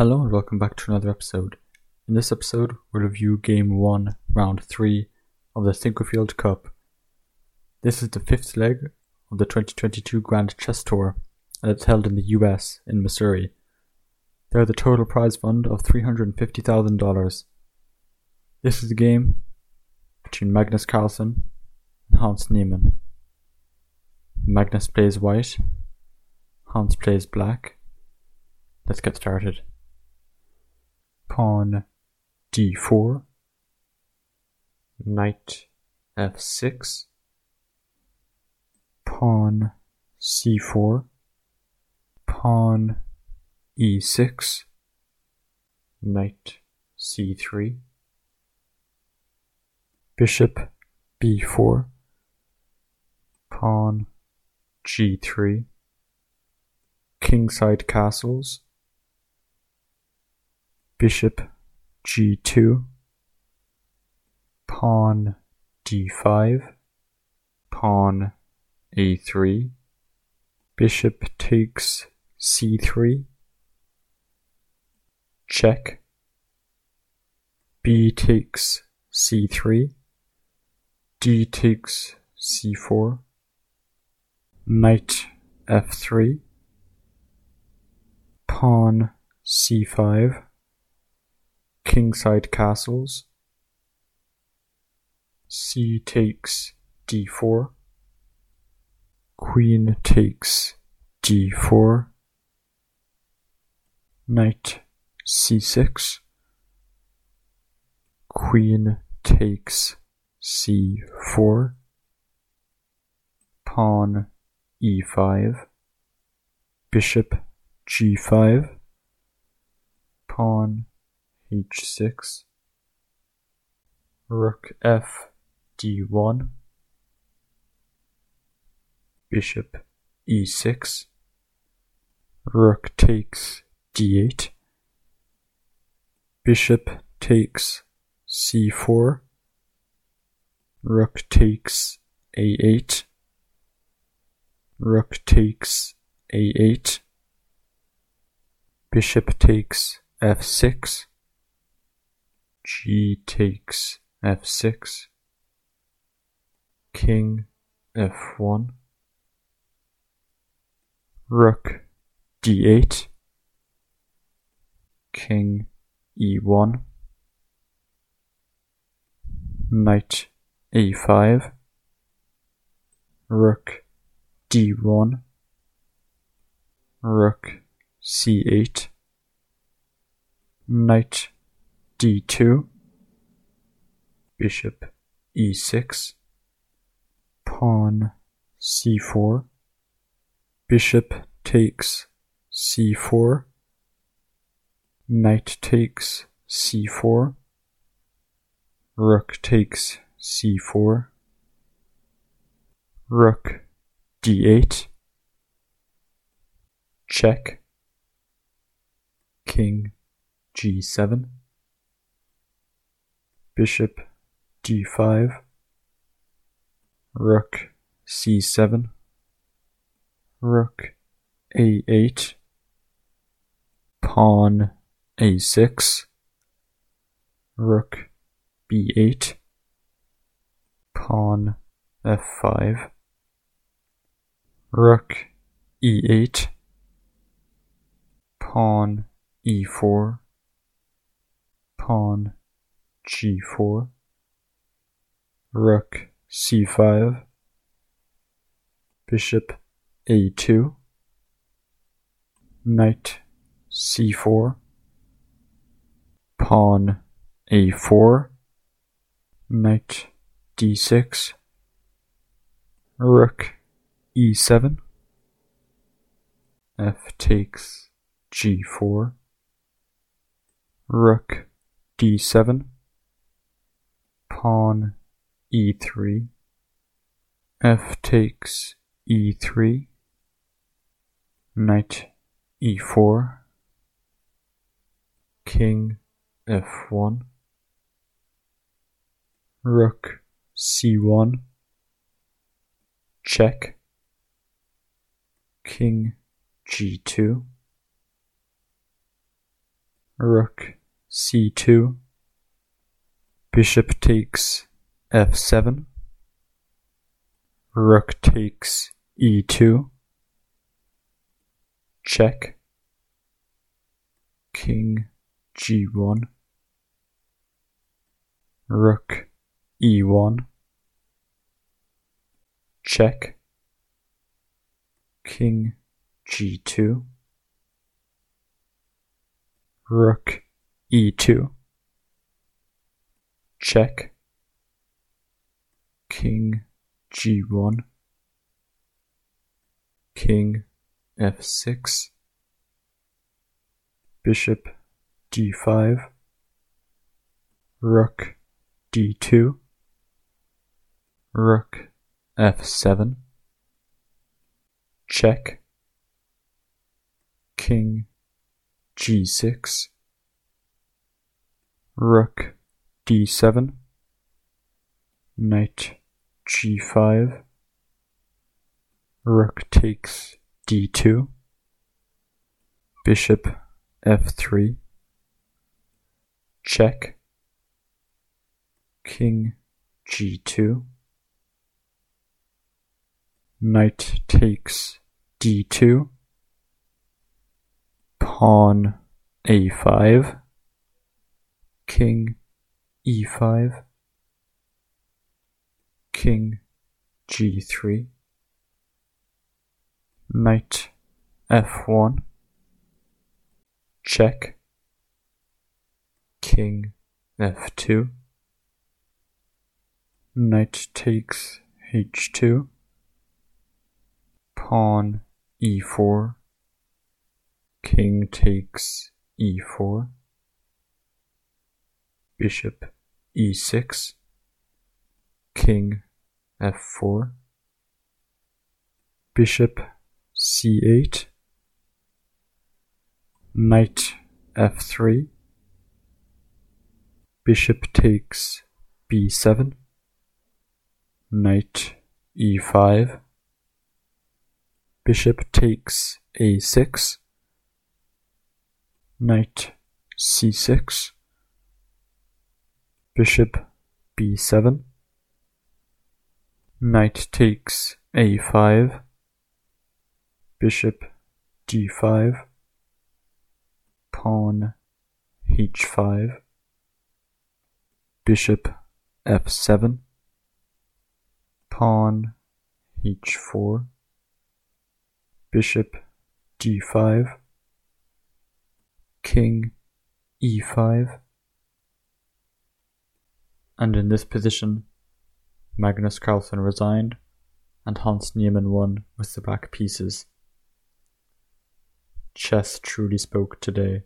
Hello and welcome back to another episode. In this episode, we'll review Game 1, Round 3 of the Sinquefield Cup. This is the fifth leg of the 2022 Grand Chess Tour, and it's held in the US, in Missouri. There is a total prize fund of $350,000. This is a game between Magnus Carlsen and Hans Niemann. Magnus plays white, Hans plays black. Let's get started. Pawn d4, knight f6, pawn c4, pawn e6, knight c3, bishop b4, pawn g3, kingside castles, bishop g2, pawn d5, pawn a3, bishop takes c3, check, b takes c3, d takes c4, knight f3, pawn c5, kingside castles, c takes d4, queen takes d4, knight c6, queen takes c4, pawn e5, bishop g5, pawn h6, rook f d1, bishop e6, rook takes d8, bishop takes c4, rook takes a8, rook takes a8, bishop takes f6, g takes f6, king f1, rook d8, king e1, knight a5, rook d1, rook c8, knight d2, bishop e6, pawn c4, bishop takes c4, knight takes c4, rook takes c4, rook d8, check, king g7, bishop d5, rook c7, rook a8, pawn a6, rook b8, pawn f5, rook e8, pawn e4, pawn g4, rook c5, bishop a2, knight c4, pawn a4, knight d6, rook e7, f takes g4, rook d7, pawn e3, f takes e3, knight e4, king f1, rook c1, check, king g2, rook c2, bishop takes f7, rook takes e2, check, king g1, rook e1, check, king g2, rook e2, check, king g1, king f6, bishop d5, rook d2, rook f7, check, king g6, rook d7, knight g5, rook takes d2, bishop f3, check, king g2, knight takes d2, pawn a5, king e5, king g3, knight f1, check, king f2, knight takes h2, pawn e4, king takes e4, bishop e6, king f4, bishop c8, knight f3, bishop takes b7, knight e5, bishop takes a6, knight c6, bishop b7, knight takes a5, bishop d5, pawn h5, bishop f7, pawn h4, bishop d5, king e5, and in this position Magnus Carlsen resigned and Hans Niemann won with the back pieces. Chess truly spoke today.